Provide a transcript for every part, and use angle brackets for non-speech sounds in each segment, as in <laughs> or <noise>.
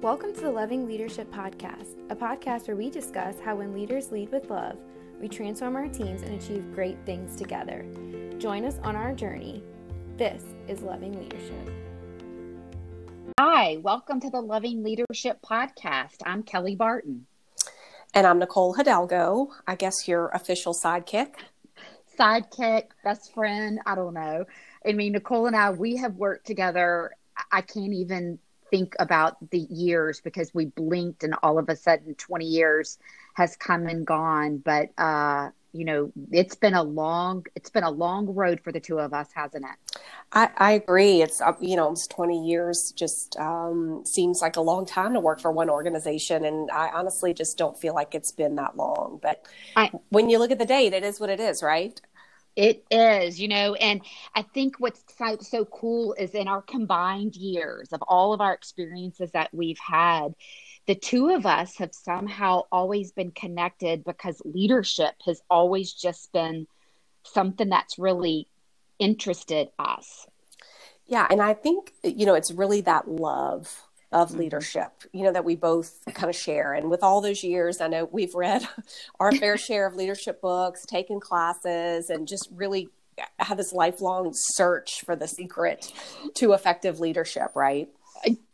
Welcome to the Loving Leadership Podcast, a podcast where we discuss how when leaders lead with love, we transform our teams and achieve great things together. Join us on our journey. This is Loving Leadership. Hi, welcome to the Loving Leadership Podcast. I'm Kelly Barton. And I'm Nicole Hidalgo, I guess your official sidekick. Sidekick, best friend, I don't know. I mean, Nicole and I, we have worked together. I can't even think about the years because we blinked and all of a sudden 20 years has come and gone. But uh you know it's been a long it's been a long road for the two of us hasn't it? I, I agree. It's uh, you know almost 20 years just um, seems like a long time to work for one organization. And i honestly just don't feel like it's been that long. But I, when you look at the date it is what it is right it is, you know, and I think what's so, so cool is in our combined years of all of our experiences that we've had, the two of us have somehow always been connected because leadership has always just been something that's really interested us. Yeah, and I think you know it's really that love of mm-hmm. leadership, you know, that we both kind of share. And with all those years, I know we've read <laughs> our fair share of leadership books, taken classes, and just really had this lifelong search for the secret to effective leadership, right?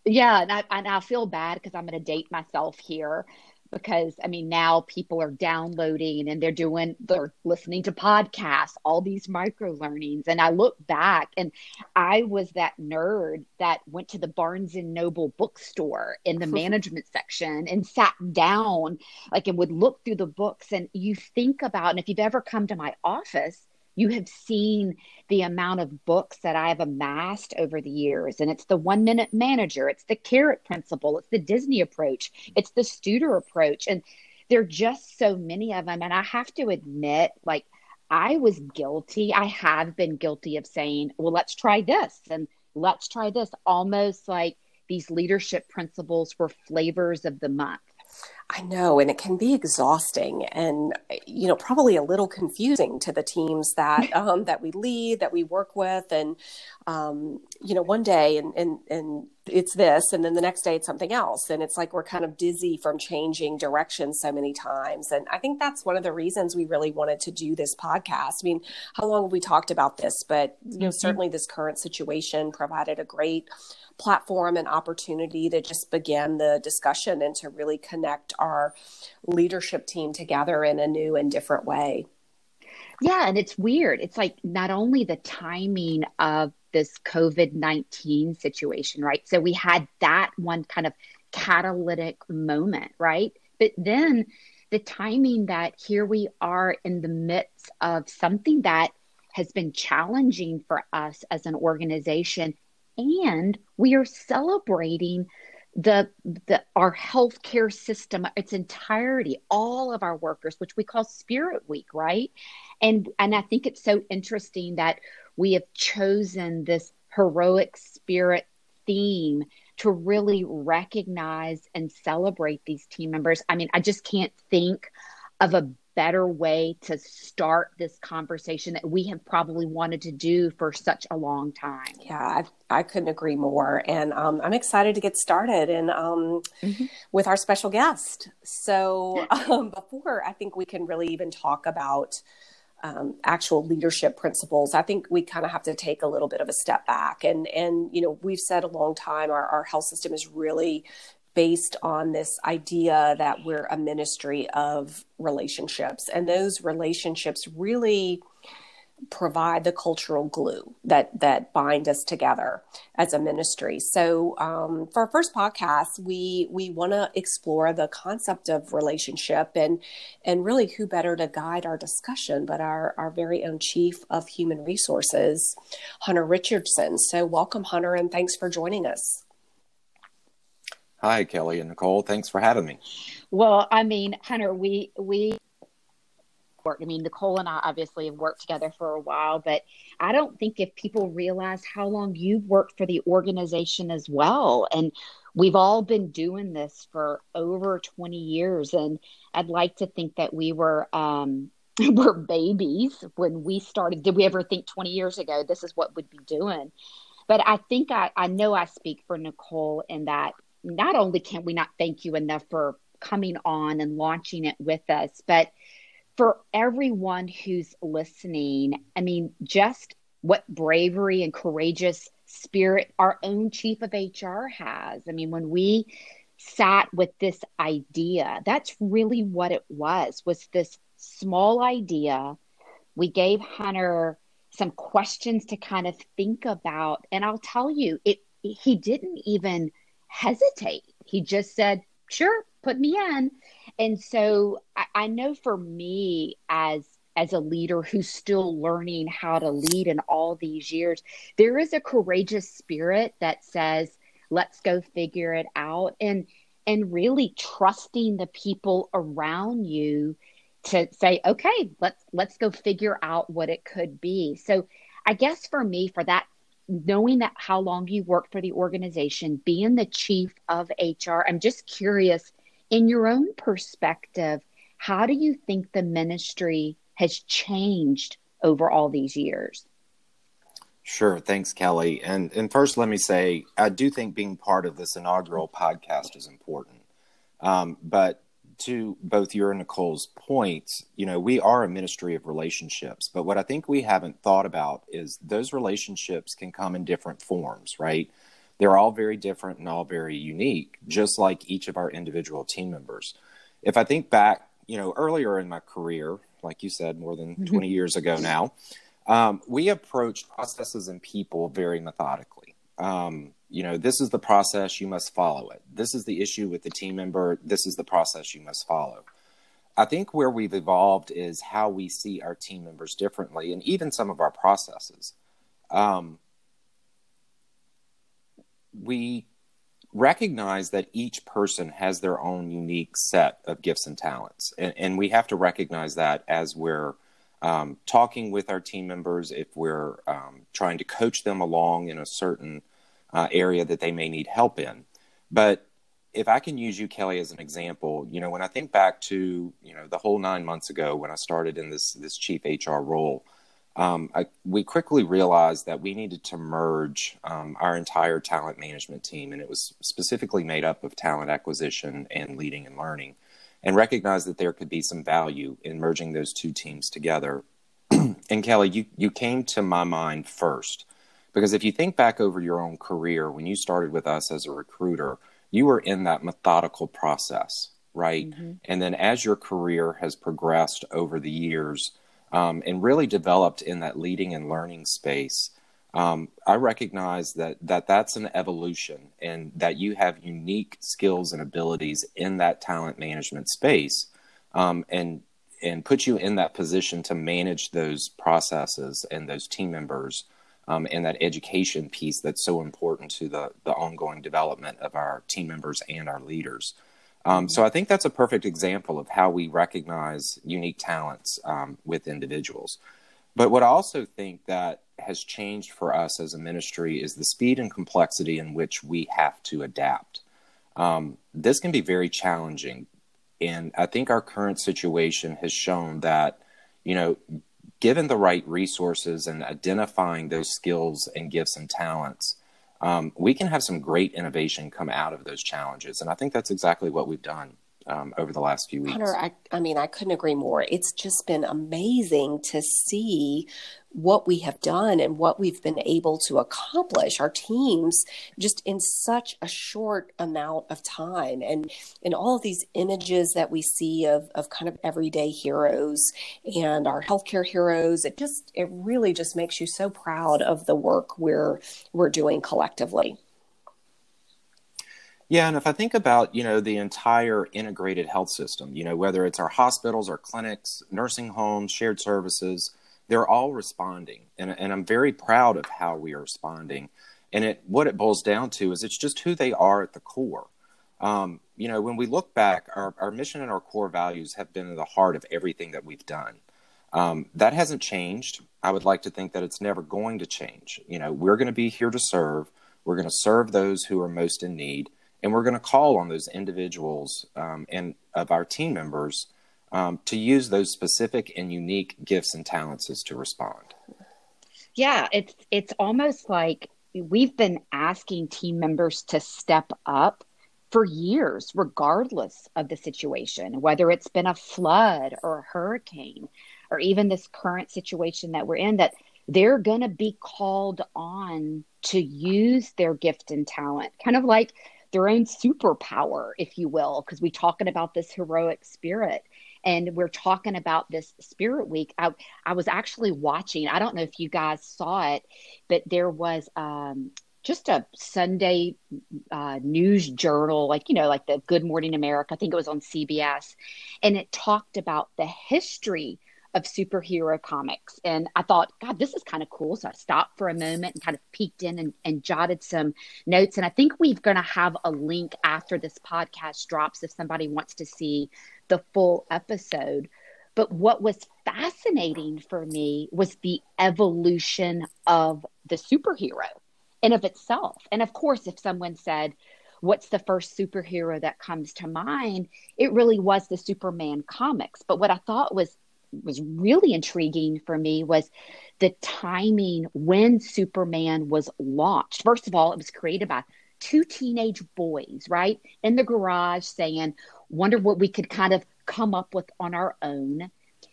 Yeah, and I, and I feel bad because I'm going to date myself here because I mean now people are downloading and they're doing they're listening to podcasts, all these micro learnings. And I look back and I was that nerd that went to the Barnes and Noble bookstore in the <laughs> management section and sat down like and would look through the books and you think about and if you've ever come to my office you have seen the amount of books that I have amassed over the years. And it's the one minute manager, it's the carrot principle, it's the Disney approach, it's the Studer approach. And there are just so many of them. And I have to admit, like, I was guilty. I have been guilty of saying, well, let's try this and let's try this, almost like these leadership principles were flavors of the month. I know, and it can be exhausting, and you know, probably a little confusing to the teams that <laughs> um, that we lead, that we work with, and um, you know, one day and and and it's this, and then the next day it's something else, and it's like we're kind of dizzy from changing direction so many times, and I think that's one of the reasons we really wanted to do this podcast. I mean, how long have we talked about this? But you know, mm-hmm. certainly this current situation provided a great platform and opportunity to just begin the discussion and to really connect our leadership team together in a new and different way. Yeah, and it's weird. It's like not only the timing of this COVID 19 situation, right? So we had that one kind of catalytic moment, right? But then the timing that here we are in the midst of something that has been challenging for us as an organization and we are celebrating the the our healthcare system its entirety all of our workers which we call spirit week right? And and i think it's so interesting that we have chosen this heroic spirit theme to really recognize and celebrate these team members. I mean i just can't think of a better way to start this conversation that we have probably wanted to do for such a long time. Yeah, I, I couldn't agree more. And um, I'm excited to get started and um, mm-hmm. with our special guest. So um, before I think we can really even talk about um, actual leadership principles, I think we kind of have to take a little bit of a step back. And and you know, we've said a long time our, our health system is really based on this idea that we're a ministry of relationships. And those relationships really provide the cultural glue that that bind us together as a ministry. So um, for our first podcast we we want to explore the concept of relationship and and really who better to guide our discussion but our our very own chief of human resources hunter richardson. So welcome hunter and thanks for joining us Hi, Kelly and Nicole. Thanks for having me. Well, I mean, Hunter, we we worked. I mean, Nicole and I obviously have worked together for a while, but I don't think if people realize how long you've worked for the organization as well, and we've all been doing this for over 20 years, and I'd like to think that we were um, <laughs> were babies when we started. Did we ever think 20 years ago this is what we'd be doing? But I think I, I know I speak for Nicole in that not only can we not thank you enough for coming on and launching it with us, but for everyone who's listening, I mean, just what bravery and courageous spirit our own chief of HR has. I mean, when we sat with this idea, that's really what it was, was this small idea. We gave Hunter some questions to kind of think about. And I'll tell you, it he didn't even hesitate. He just said, sure, put me in. And so I, I know for me as as a leader who's still learning how to lead in all these years, there is a courageous spirit that says, let's go figure it out. And and really trusting the people around you to say, okay, let's let's go figure out what it could be. So I guess for me, for that knowing that how long you worked for the organization, being the chief of HR, I'm just curious in your own perspective, how do you think the ministry has changed over all these years? Sure. Thanks, Kelly. And and first, let me say I do think being part of this inaugural podcast is important. Um, but to both your and Nicole's points, you know, we are a ministry of relationships. But what I think we haven't thought about is those relationships can come in different forms, right? They're all very different and all very unique, just like each of our individual team members. If I think back, you know, earlier in my career, like you said, more than mm-hmm. 20 years ago now, um, we approached processes and people very methodically. Um, you know, this is the process, you must follow it. This is the issue with the team member, this is the process you must follow. I think where we've evolved is how we see our team members differently and even some of our processes. Um, we recognize that each person has their own unique set of gifts and talents. And, and we have to recognize that as we're um, talking with our team members, if we're um, trying to coach them along in a certain uh, area that they may need help in. But if I can use you, Kelly, as an example, you know, when I think back to you know the whole nine months ago when I started in this this chief HR role, um, I, we quickly realized that we needed to merge um, our entire talent management team, and it was specifically made up of talent acquisition and leading and learning, and recognize that there could be some value in merging those two teams together. <clears throat> and Kelly, you you came to my mind first because if you think back over your own career, when you started with us as a recruiter, you were in that methodical process, right? Mm-hmm. And then as your career has progressed over the years um, and really developed in that leading and learning space, um, I recognize that, that that's an evolution and that you have unique skills and abilities in that talent management space um, and and put you in that position to manage those processes and those team members um, and that education piece that's so important to the, the ongoing development of our team members and our leaders. Um, so I think that's a perfect example of how we recognize unique talents um, with individuals. But what I also think that has changed for us as a ministry is the speed and complexity in which we have to adapt. Um, this can be very challenging. And I think our current situation has shown that, you know, given the right resources and identifying those skills and gifts and talents, um, we can have some great innovation come out of those challenges. And I think that's exactly what we've done um, over the last few weeks. Hunter, I, I mean, I couldn't agree more. It's just been amazing to see what we have done and what we've been able to accomplish our teams just in such a short amount of time and in all of these images that we see of, of kind of everyday heroes and our healthcare heroes it just it really just makes you so proud of the work we're we're doing collectively yeah, and if I think about, you know, the entire integrated health system, you know, whether it's our hospitals, our clinics, nursing homes, shared services, they're all responding. And, and I'm very proud of how we are responding. And it what it boils down to is it's just who they are at the core. Um, you know, when we look back, our, our mission and our core values have been at the heart of everything that we've done. Um, that hasn't changed. I would like to think that it's never going to change. You know, we're going to be here to serve. We're going to serve those who are most in need and we're going to call on those individuals um, and of our team members um, to use those specific and unique gifts and talents to respond. Yeah, it's it's almost like we've been asking team members to step up for years, regardless of the situation, whether it's been a flood or a hurricane or even this current situation that we're in, that they're going to be called on to use their gift and talent, kind of like their own superpower, if you will, because we're talking about this heroic spirit and we're talking about this spirit week. I, I was actually watching i don't know if you guys saw it but there was um, just a sunday uh, news journal like you know like the good morning america i think it was on cbs and it talked about the history of superhero comics. And I thought, God, this is kind of cool. So I stopped for a moment and kind of peeked in and, and jotted some notes. And I think we're going to have a link after this podcast drops if somebody wants to see the full episode. But what was fascinating for me was the evolution of the superhero in of itself. And of course, if someone said, what's the first superhero that comes to mind it really was the superman comics but what i thought was was really intriguing for me was the timing when Superman was launched. First of all, it was created by two teenage boys, right, in the garage saying, wonder what we could kind of come up with on our own.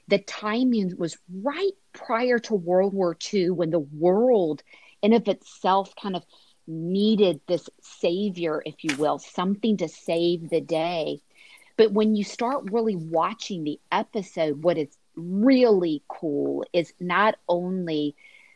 The timing was right prior to World War II when the world in of itself kind of needed this savior, if you will, something to save the day. But when you start really watching the episode, what is really cool is not only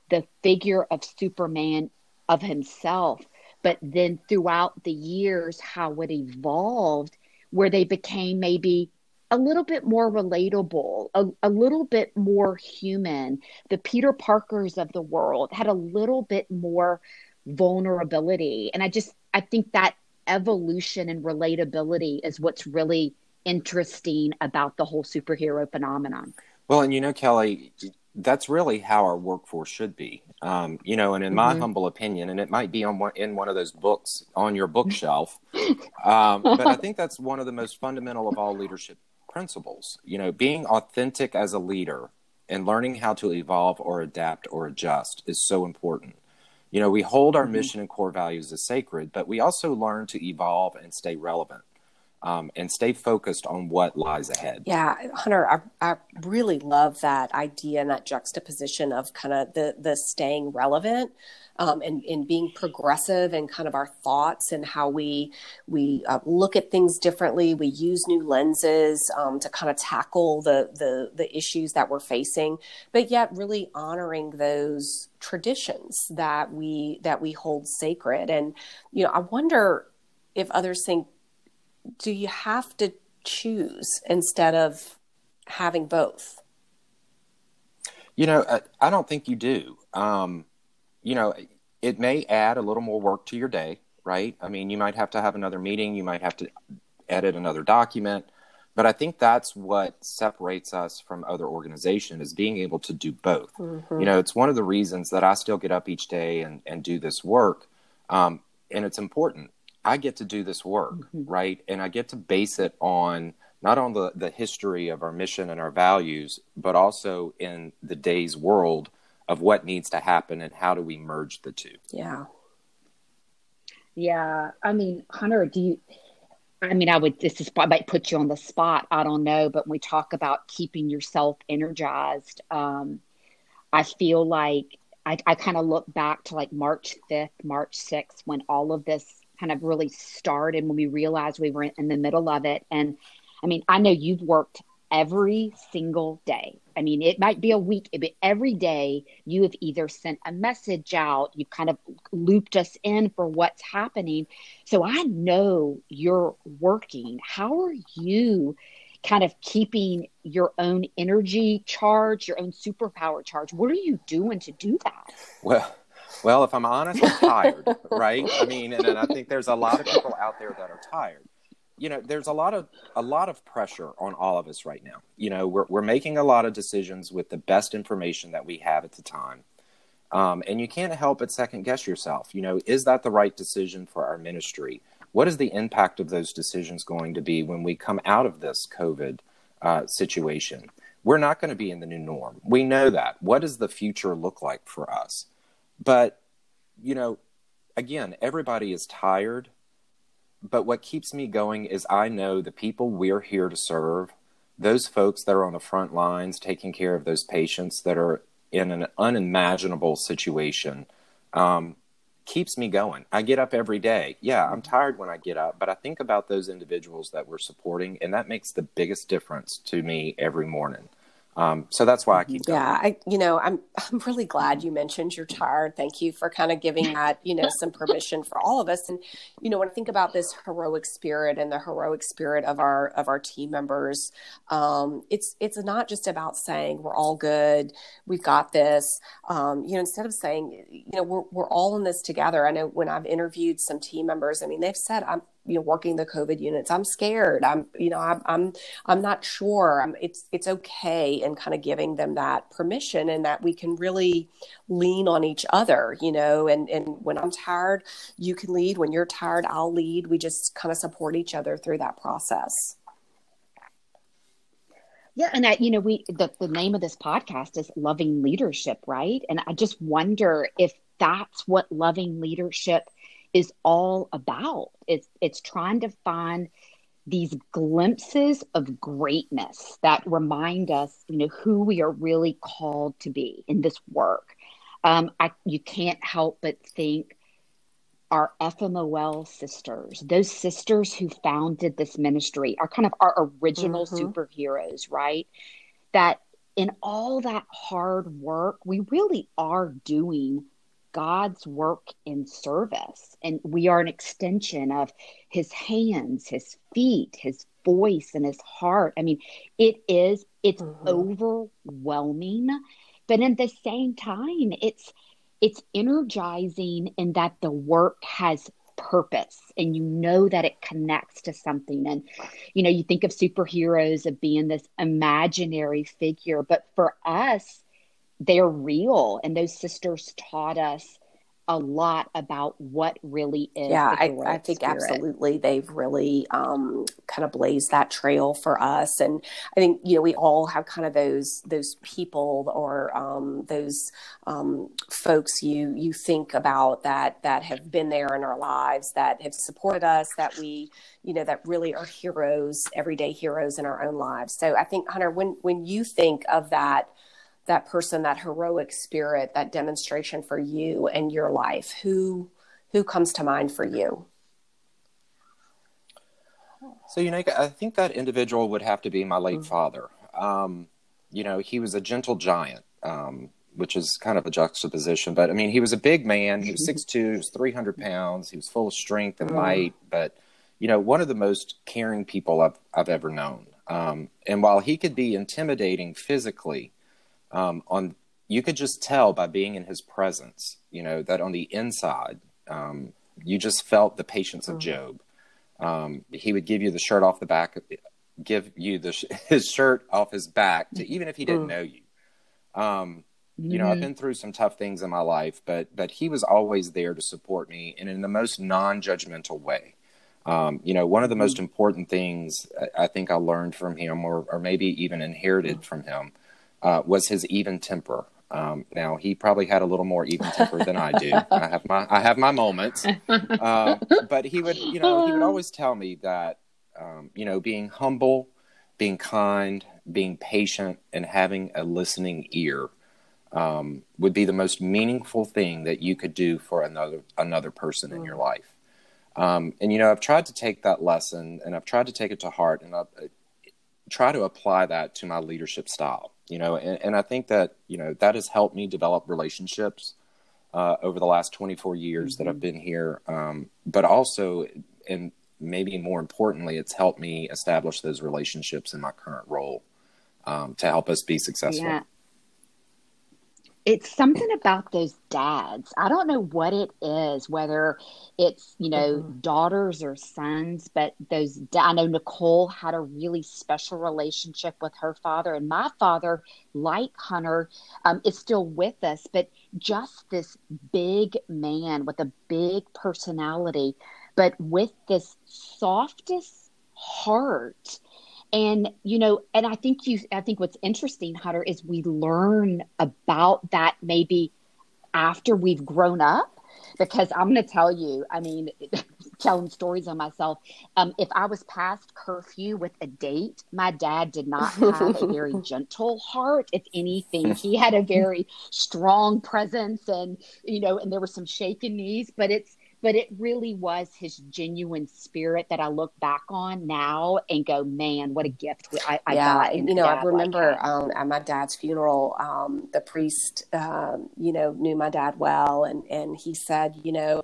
the figure of Superman of himself, but then throughout the years, how it evolved, where they became maybe a little bit more relatable, a, a little bit more human. The Peter Parkers of the world had a little bit more vulnerability. And I just, I think that evolution and relatability is what's really interesting about the whole superhero phenomenon. Well, and you know, Kelly, that's really how our workforce should be. Um, you know, and in my mm-hmm. humble opinion, and it might be on one, in one of those books on your bookshelf, <laughs> um, but I think that's one of the most fundamental of all leadership principles. You know, being authentic as a leader and learning how to evolve or adapt or adjust is so important. You know, we hold our mm-hmm. mission and core values as sacred, but we also learn to evolve and stay relevant um, and stay focused on what lies ahead. Yeah, Hunter, I, I really love that idea and that juxtaposition of kind of the the staying relevant. Um, and, and being progressive and kind of our thoughts and how we we uh, look at things differently. We use new lenses um, to kind of tackle the, the the issues that we're facing, but yet really honoring those traditions that we that we hold sacred. And you know, I wonder if others think do you have to choose instead of having both? You know, I, I don't think you do. Um, you know, it may add a little more work to your day, right? I mean, you might have to have another meeting, you might have to edit another document, but I think that's what separates us from other organizations is being able to do both. Mm-hmm. You know, it's one of the reasons that I still get up each day and, and do this work. Um, and it's important. I get to do this work, mm-hmm. right? And I get to base it on not on the, the history of our mission and our values, but also in the day's world of what needs to happen and how do we merge the two. Yeah. Yeah. I mean, Hunter, do you, I mean, I would, this is, I might put you on the spot. I don't know. But when we talk about keeping yourself energized, um, I feel like I, I kind of look back to like March 5th, March 6th, when all of this kind of really started when we realized we were in the middle of it. And I mean, I know you've worked every single day. I mean, it might be a week, but every day you have either sent a message out, you've kind of looped us in for what's happening. So I know you're working. How are you kind of keeping your own energy charge, your own superpower charge? What are you doing to do that? Well, well, if I'm honest, I'm tired, <laughs> right? I mean, and, and I think there's a lot of people out there that are tired. You know, there's a lot of a lot of pressure on all of us right now. You know, we're we're making a lot of decisions with the best information that we have at the time. Um, and you can't help but second guess yourself. You know, is that the right decision for our ministry? What is the impact of those decisions going to be when we come out of this COVID uh, situation? We're not going to be in the new norm. We know that. What does the future look like for us? But, you know, again, everybody is tired, but what keeps me going is I know the people we're here to serve, those folks that are on the front lines taking care of those patients that are in an unimaginable situation, um, keeps me going. I get up every day. Yeah, I'm tired when I get up, but I think about those individuals that we're supporting, and that makes the biggest difference to me every morning. Um, so that's why I keep going. Yeah, I, you know, I'm <laughs> I'm really glad you mentioned you're tired. Thank you for kind of giving that, you know, some permission for all of us. And you know, when I think about this heroic spirit and the heroic spirit of our of our team members, um, it's it's not just about saying we're all good, we've got this. Um, you know, instead of saying, you know, we're we're all in this together. I know when I've interviewed some team members, I mean, they've said I'm you know working the covid units i'm scared. I'm you know i'm i'm, I'm not sure. I'm, it's it's okay and kind of giving them that permission and that we can really lean on each other you know and and when i'm tired you can lead. When you're tired i'll lead. We just kind of support each other through that process. Yeah, and I, you know, we the, the name of this podcast is Loving Leadership, right? And I just wonder if that's what loving leadership is all about. It's it's trying to find these glimpses of greatness that remind us, you know, who we are really called to be in this work. Um, I, you can't help but think our FMOL sisters, those sisters who founded this ministry, are kind of our original mm-hmm. superheroes, right? That in all that hard work, we really are doing God's work in service. And we are an extension of his hands, his feet, his voice, and his heart. I mean, it is, it's mm-hmm. overwhelming. But at the same time, it's it's energizing in that the work has purpose and you know that it connects to something and you know you think of superheroes of being this imaginary figure but for us they're real and those sisters taught us a lot about what really is. Yeah, I, I, think spirit. absolutely they've really um, kind of blazed that trail for us, and I think you know we all have kind of those those people or um, those um, folks you you think about that that have been there in our lives that have supported us that we you know that really are heroes everyday heroes in our own lives. So I think Hunter, when when you think of that that person, that heroic spirit, that demonstration for you and your life? Who who comes to mind for you? So, you know, I think that individual would have to be my late mm-hmm. father. Um, you know, he was a gentle giant, um, which is kind of a juxtaposition. But I mean, he was a big man. He was 6'2, he was 300 pounds. He was full of strength and mm-hmm. might. But, you know, one of the most caring people I've, I've ever known. Um, and while he could be intimidating physically, um, on you could just tell by being in his presence, you know, that on the inside, um, you just felt the patience of mm. Job. Um, he would give you the shirt off the back, give you the <laughs> his shirt off his back to even if he didn't mm. know you. Um, you know, I've mm-hmm. been through some tough things in my life, but but he was always there to support me and in the most non-judgmental way. Um, you know, one of the most mm. important things I think I learned from him, or or maybe even inherited from him, uh, was his even temper. Um, now he probably had a little more even temper than I do. <laughs> I have my I have my moments, uh, but he would you know he would always tell me that um, you know being humble, being kind, being patient, and having a listening ear um, would be the most meaningful thing that you could do for another another person in your life. Um, and you know I've tried to take that lesson and I've tried to take it to heart and I've, I try to apply that to my leadership style you know and, and i think that you know that has helped me develop relationships uh, over the last 24 years mm-hmm. that i've been here. Um, but also and maybe more importantly it's helped me establish those relationships in my current role um, to help us be successful. Yeah it's something about those dads. I don't know what it is, whether it's, you know, mm-hmm. daughters or sons, but those, I know Nicole had a really special relationship with her father. And my father, like Hunter, um, is still with us, but just this big man with a big personality, but with this softest heart and you know and i think you i think what's interesting hunter is we learn about that maybe after we've grown up because i'm going to tell you i mean <laughs> telling stories on myself. Um, if I was past curfew with a date, my dad did not have a very <laughs> gentle heart. If anything, he had a very strong presence, and you know, and there were some shaking knees. But it's but it really was his genuine spirit that I look back on now and go, man, what a gift I, I yeah, got. you know, I remember like um, at my dad's funeral, um, the priest, um, you know, knew my dad well, and and he said, you know,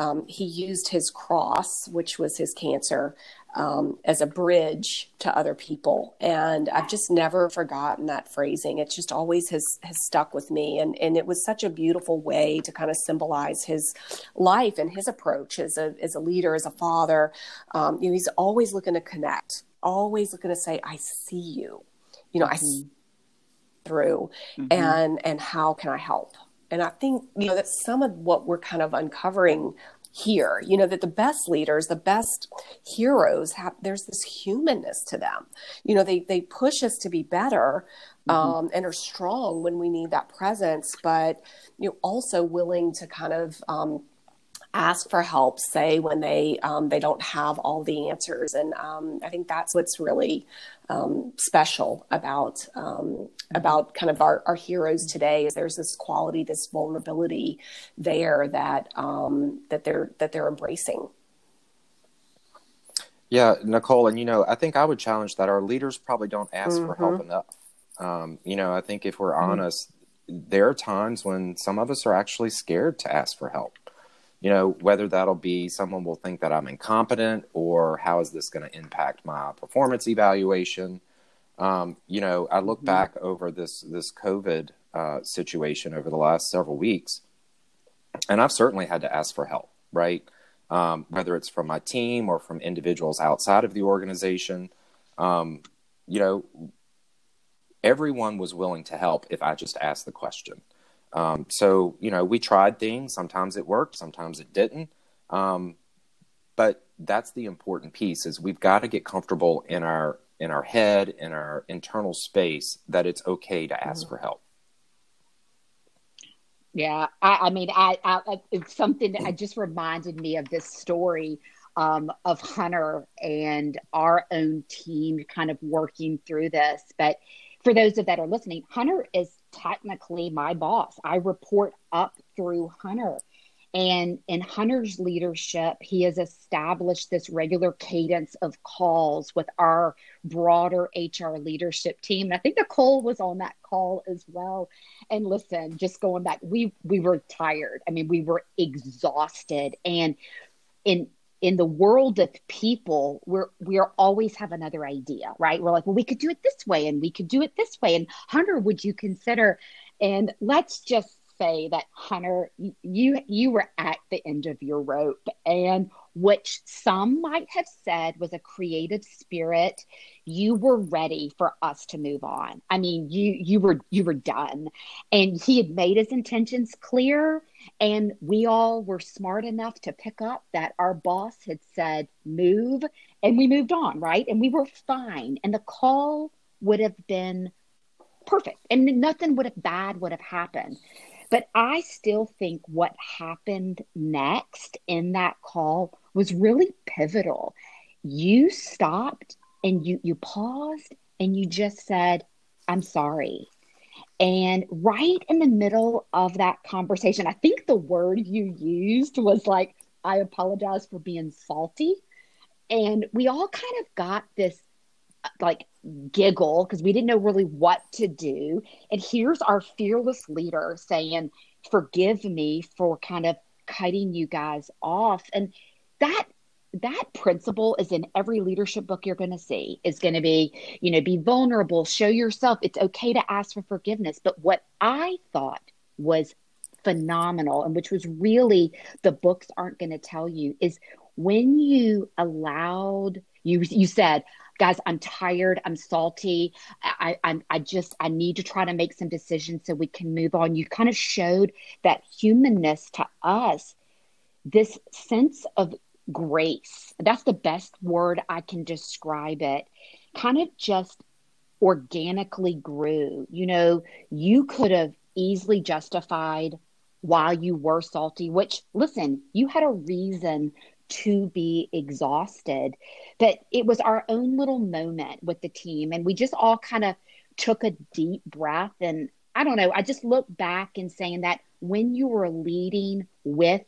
um, he used his cross, which was his cancer, um, as a bridge to other people. And I've just never forgotten that phrasing. It just always has, has stuck with me. And, and it was such a beautiful way to kind of symbolize his life and his approach as a, as a leader, as a father. Um, you know, he's always looking to connect, always looking to say, I see you. You know, mm-hmm. I see through mm-hmm. and and how can I help? And I think, you know, that's some of what we're kind of uncovering here you know that the best leaders the best heroes have there's this humanness to them you know they they push us to be better mm-hmm. um, and are strong when we need that presence but you know also willing to kind of um, ask for help say when they um, they don't have all the answers and um, i think that's what's really um, special about um, about kind of our, our heroes today is there's this quality this vulnerability there that um, that they're that they're embracing yeah nicole and you know i think i would challenge that our leaders probably don't ask mm-hmm. for help mm-hmm. enough um, you know i think if we're mm-hmm. honest there are times when some of us are actually scared to ask for help you know, whether that'll be someone will think that I'm incompetent or how is this going to impact my performance evaluation. Um, you know, I look mm-hmm. back over this this COVID uh, situation over the last several weeks, and I've certainly had to ask for help, right? Um, whether it's from my team or from individuals outside of the organization. Um, you know, everyone was willing to help if I just asked the question. Um, so you know, we tried things. Sometimes it worked, sometimes it didn't. Um, but that's the important piece: is we've got to get comfortable in our in our head, in our internal space, that it's okay to ask mm-hmm. for help. Yeah, I, I mean, I, I, it's something that I just reminded me of this story um, of Hunter and our own team kind of working through this. But for those of that are listening, Hunter is technically my boss. I report up through Hunter. And in Hunter's leadership, he has established this regular cadence of calls with our broader HR leadership team. And I think Nicole was on that call as well. And listen, just going back, we we were tired. I mean, we were exhausted. And in in the world of people, we're we're always have another idea, right? We're like, well, we could do it this way, and we could do it this way. And Hunter, would you consider? And let's just say that Hunter, you you were at the end of your rope, and which some might have said was a creative spirit, you were ready for us to move on. I mean, you you were you were done, and he had made his intentions clear and we all were smart enough to pick up that our boss had said, move, and we moved on, right? And we were fine. And the call would have been perfect and nothing would have bad would have happened. But I still think what happened next in that call was really pivotal. You stopped and you you paused and you just said, I'm sorry. And right in the middle of that conversation, I think the word you used was like, I apologize for being salty. And we all kind of got this uh, like giggle because we didn't know really what to do. And here's our fearless leader saying, Forgive me for kind of cutting you guys off. And that that principle is in every leadership book you're going to see. Is going to be you know be vulnerable show yourself. It's okay to ask for forgiveness. But what i thought was phenomenal and which was really the books aren't going to tell you is when you allowed you you said guys i'm tired. I'm salty. I i i just i need to try to make some decisions so we can move on. You kind of showed that humanness to us. This sense of grace. That's the best word I can describe it. Kind of just organically grew. You know, you could have easily justified why you were salty, which, listen, you had a reason to be exhausted. But it was our own little moment with the team. And we just all kind of took a deep breath. And I don't know, I just look back and saying that when you were leading with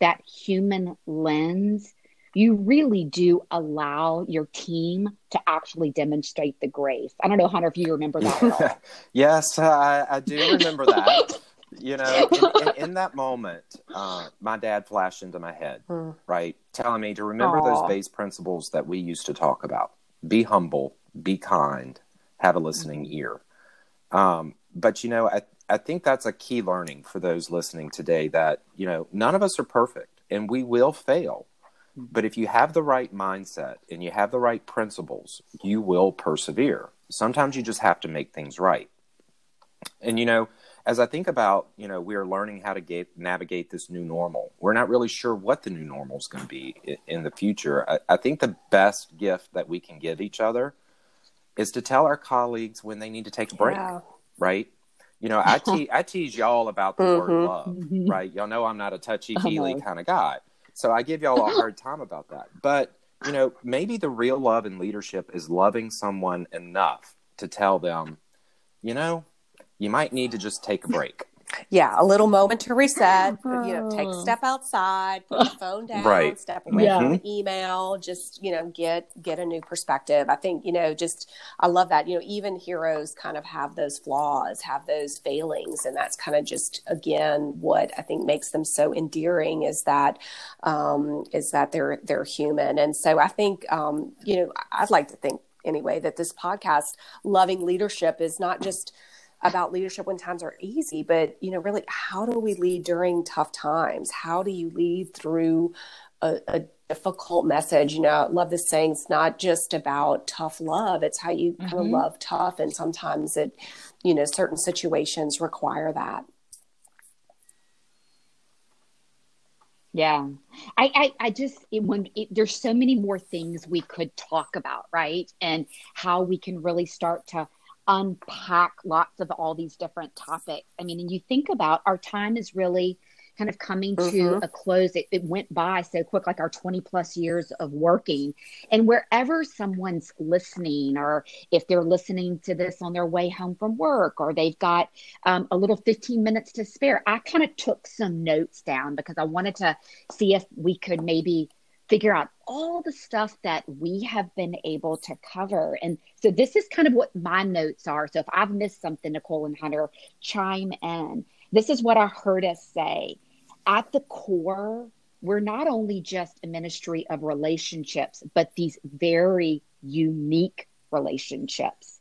that human lens, you really do allow your team to actually demonstrate the grace. I don't know, Hunter, if you remember that. <laughs> yes, I, I do remember that. <laughs> you know, in, in, in, that moment, uh, my dad flashed into my head, hmm. right, telling me to remember Aww. those base principles that we used to talk about: be humble, be kind, have a listening mm-hmm. ear. Um, but you know, I I think that's a key learning for those listening today. That you know, none of us are perfect, and we will fail. But if you have the right mindset and you have the right principles, you will persevere. Sometimes you just have to make things right. And you know, as I think about, you know, we are learning how to get, navigate this new normal. We're not really sure what the new normal is going to be in, in, the future. I, I, think the best gift that we can give each other is to tell our colleagues when they need to take a break, yeah. right? You know, I, te- I tease y'all about the mm-hmm. word love, right? Y'all know I'm not a touchy feely kind of guy. So I give y'all a <laughs> hard time about that. But, you know, maybe the real love in leadership is loving someone enough to tell them, you know, you might need to just take a break. Yeah, a little moment to reset. You know, take a step outside, put the phone down, right. step away yeah. from the email. Just you know, get get a new perspective. I think you know, just I love that. You know, even heroes kind of have those flaws, have those failings, and that's kind of just again what I think makes them so endearing is that um, is that they're they're human. And so I think um, you know, I'd like to think anyway that this podcast, loving leadership, is not just about leadership when times are easy, but you know, really, how do we lead during tough times? How do you lead through a, a difficult message? You know, I love this saying. It's not just about tough love; it's how you mm-hmm. kind of love tough, and sometimes it, you know, certain situations require that. Yeah, I, I, I just it, when it, there's so many more things we could talk about, right? And how we can really start to unpack lots of all these different topics. I mean, and you think about our time is really kind of coming to mm-hmm. a close. It, it, went by so quick, like our 20 plus years of working. And wherever someone's listening, or if they're listening to this on their way home from work, or they've got um, a little 15 minutes to spare, I kind of took some notes down because I wanted to see if we could maybe figure out all the stuff that we have been able to cover. And so this is kind of what my notes are. So if I've missed something, Nicole and Hunter, chime in. This is what I heard us say. At the core, we're not only just a ministry of relationships, but these very unique relationships.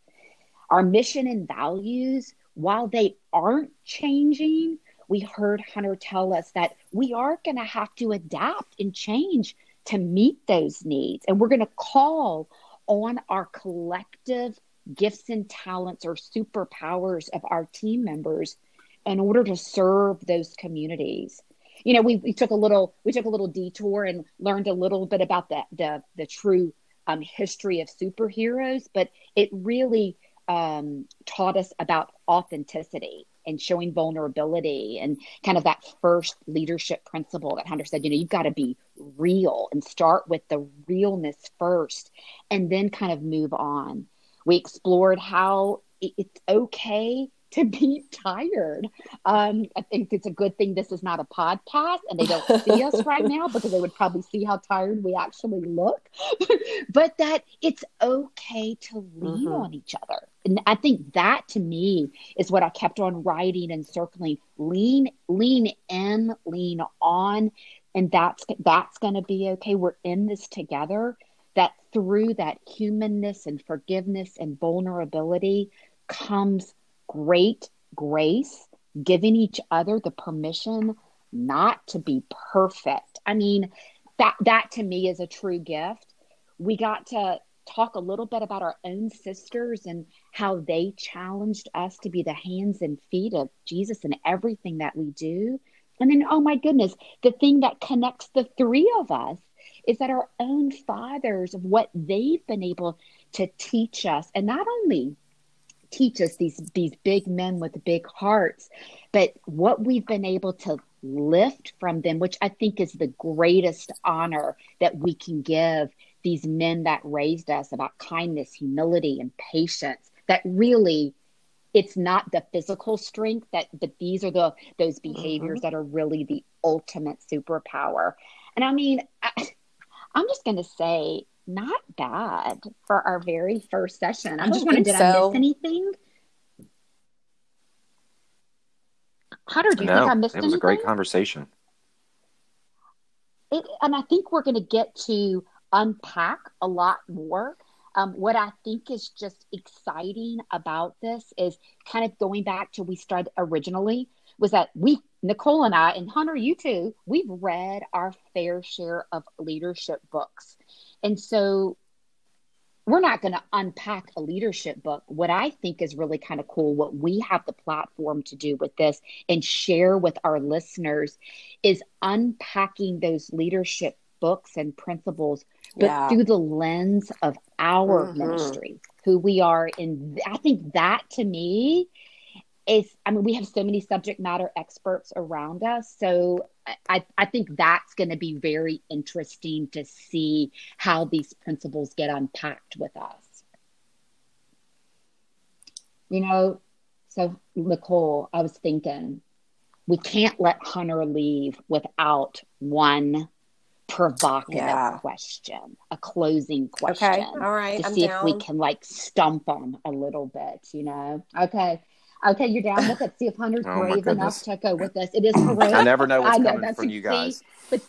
Our mission and values, while they aren't changing, we heard Hunter tell us that we are going to have to adapt and change to meet those needs. And we're going to call on our collective gifts and talents or superpowers of our team members in order to serve those communities. You know, we, we took a little we took a little detour and learned a little bit about the the, the true um, history of superheroes, but it really um, taught us about authenticity and showing vulnerability and kind of that first leadership principle that Hunter said, you know, you've got to be real and start with the realness first and then kind of move on. We explored how it's okay to be tired. Um, I think it's a good thing this is not a podcast and they don't see us <laughs> right now because they would probably see how tired we actually look. <laughs> but that it's okay to lean mm-hmm. on each other. And I think that to me is what I kept on writing and circling. Lean, lean in, lean on, and that's that's going to be okay. We're in this together. That through that humanness and forgiveness and vulnerability comes great grace, giving each other the permission not to be perfect. I mean, that that to me is a true gift. We got to talk a little bit about our own sisters and how they challenged us to be the hands and feet of Jesus in everything that we do. And then, oh my goodness, the thing that connects the three of us is that our own fathers of what they've been able to teach us, and not only teach us these these big men with big hearts but what we've been able to lift from them, which I think is the greatest honor that we can give these men that raised us about kindness, humility, and patience. That really, it's not the physical strength that, but these are the those behaviors mm-hmm. that are really the ultimate superpower. And I mean, I, <laughs> I'm just going to say, not bad for our very first session. I'm just wondering, did so. I miss anything? Hunter, do you no, think I missed it was anything? a great conversation. It, and I think we're going to get to unpack a lot more. Um, what I think is just exciting about this is kind of going back to we started originally was that we Nicole and I and Hunter, you too, we've read our fair share of leadership books, and so we're not going to unpack a leadership book. What I think is really kind of cool, what we have the platform to do with this and share with our listeners is unpacking those leadership books and principles, but yeah. through the lens of our mm-hmm. ministry, who we are. And I think that to me is, I mean, we have so many subject matter experts around us. So I, I think that's going to be very interesting to see how these principles get unpacked with us. You know, so Nicole, I was thinking we can't let Hunter leave without one provocative yeah. question, a closing question. Okay, all right. To I'm see down. if we can like stump them a little bit, you know? Okay. Okay, you're down with it. See if Hunter's oh, brave enough to go with us. It is heroic. I never know what's know, coming from you guys. See, but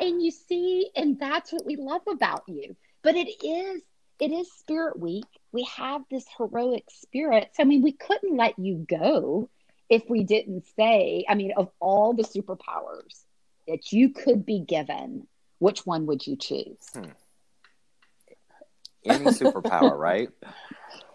and you see, and that's what we love about you. But it is it is Spirit Week. We have this heroic spirit. So I mean, we couldn't let you go if we didn't say, I mean, of all the superpowers that you could be given, which one would you choose? Hmm. Any superpower, right? <laughs>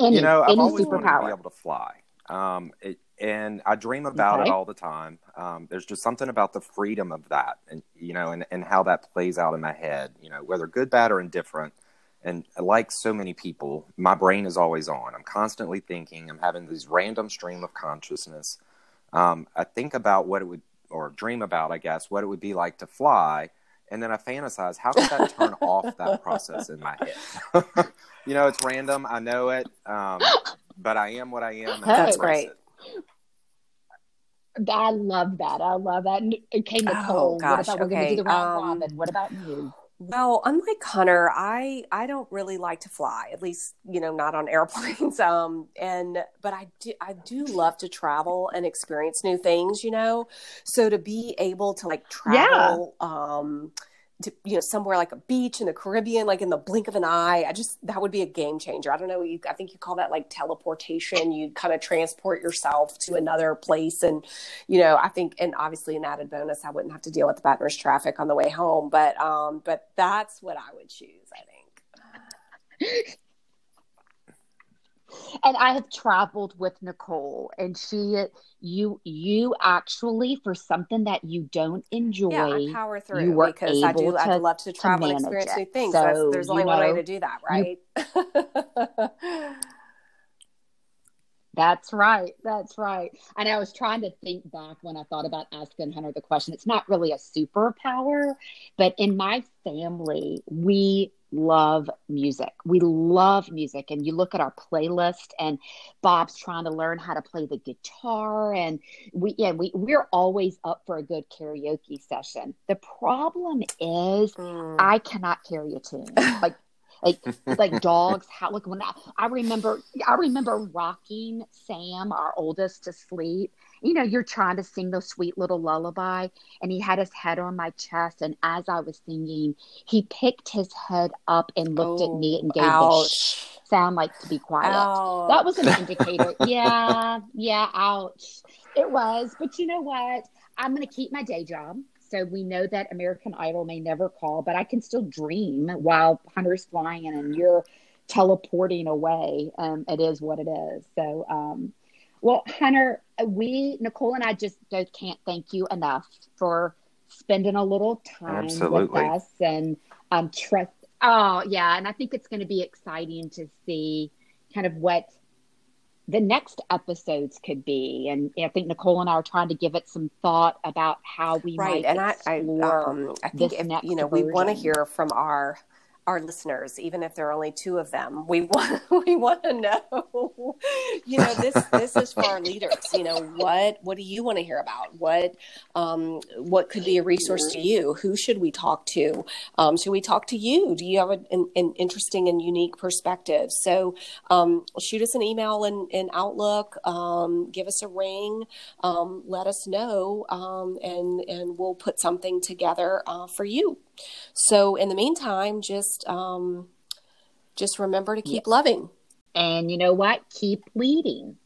Any, you know, I've always superpower. wanted to be able to fly. Um, it, and I dream about okay. it all the time. Um, there's just something about the freedom of that, and you know, and, and how that plays out in my head. You know, whether good, bad, or indifferent. And like so many people, my brain is always on. I'm constantly thinking. I'm having this random stream of consciousness. Um, I think about what it would, or dream about, I guess, what it would be like to fly, and then I fantasize how could that turn off that process in my head. <laughs> you know, it's random. I know it, um, but I am what I am. That's great. I love that. I love that. Okay, Nicole. Oh, gosh. What about we're going to do the round um, robin? What about you? Well, unlike Hunter, I I don't really like to fly. At least, you know, not on <laughs> airplanes. Um, and but I do I do love to travel and experience new things. You know, so to be able to like travel, yeah. um, to you know somewhere like a beach in the Caribbean, like in the blink of an eye. I just that would be a game changer. I don't know. You, I think you call that like teleportation. You kind of transport yourself to another place, and you know I think, and obviously an added bonus, I wouldn't have to deal with the Baton Rouge traffic on the way home. But um, but that's what I would choose. I think. <laughs> and I have traveled with Nicole, and she, you, you actually for something that you don't enjoy, yeah, I power through you were because I do. To, I love to travel to and experience it. new things. So, there's only know, one way to do that, right? You, <laughs> that's right. That's right. And I was trying to think back when I thought about asking Hunter the question. It's not really a superpower, but in my family, we love music. We love music. And you look at our playlist and Bob's trying to learn how to play the guitar and we yeah, we we're always up for a good karaoke session. The problem is mm. I cannot carry a tune. Like like like <laughs> dogs how like when I, I remember i remember rocking sam our oldest to sleep. You know you're trying to sing the sweet little lullaby and he had his head on my chest and as i was singing he picked his head up and looked oh, at me and oh, gave ouch. the sound like to be quiet. Ouch. that was an indicator. <laughs> Yeah yeah ouch. It was but you know what? I'm going to keep my day job so we know that American Idol may never call, but I can still dream while Hunter's flying and you're teleporting away. Um, it is what it is. So, um, well, Hunter, we, Nicole and I just can't thank you enough for spending a little time Absolutely. with us and um, trust. Oh, yeah. And I think it's going to be exciting to see kind of what the next episodes could be. And I think Nicole and I are trying to give it some thought about how we right. might and I, I, um, I think this if, next you know we want to hear from our our listeners, even if there are only two of them. We <laughs> want we want to know, you know, this this is for our leaders. You know, what what do you want to hear about? What um, what could be a resource to you? Who should we talk to? Um, should we talk to you? Do you have an, an interesting and unique perspective? So um, shoot us an email in, in Outlook. Um, give us a ring. Um, let us know, um, and and we'll put something together uh, for you. So in the meantime, just um, just remember to keep loving. And you know what? Keep leading.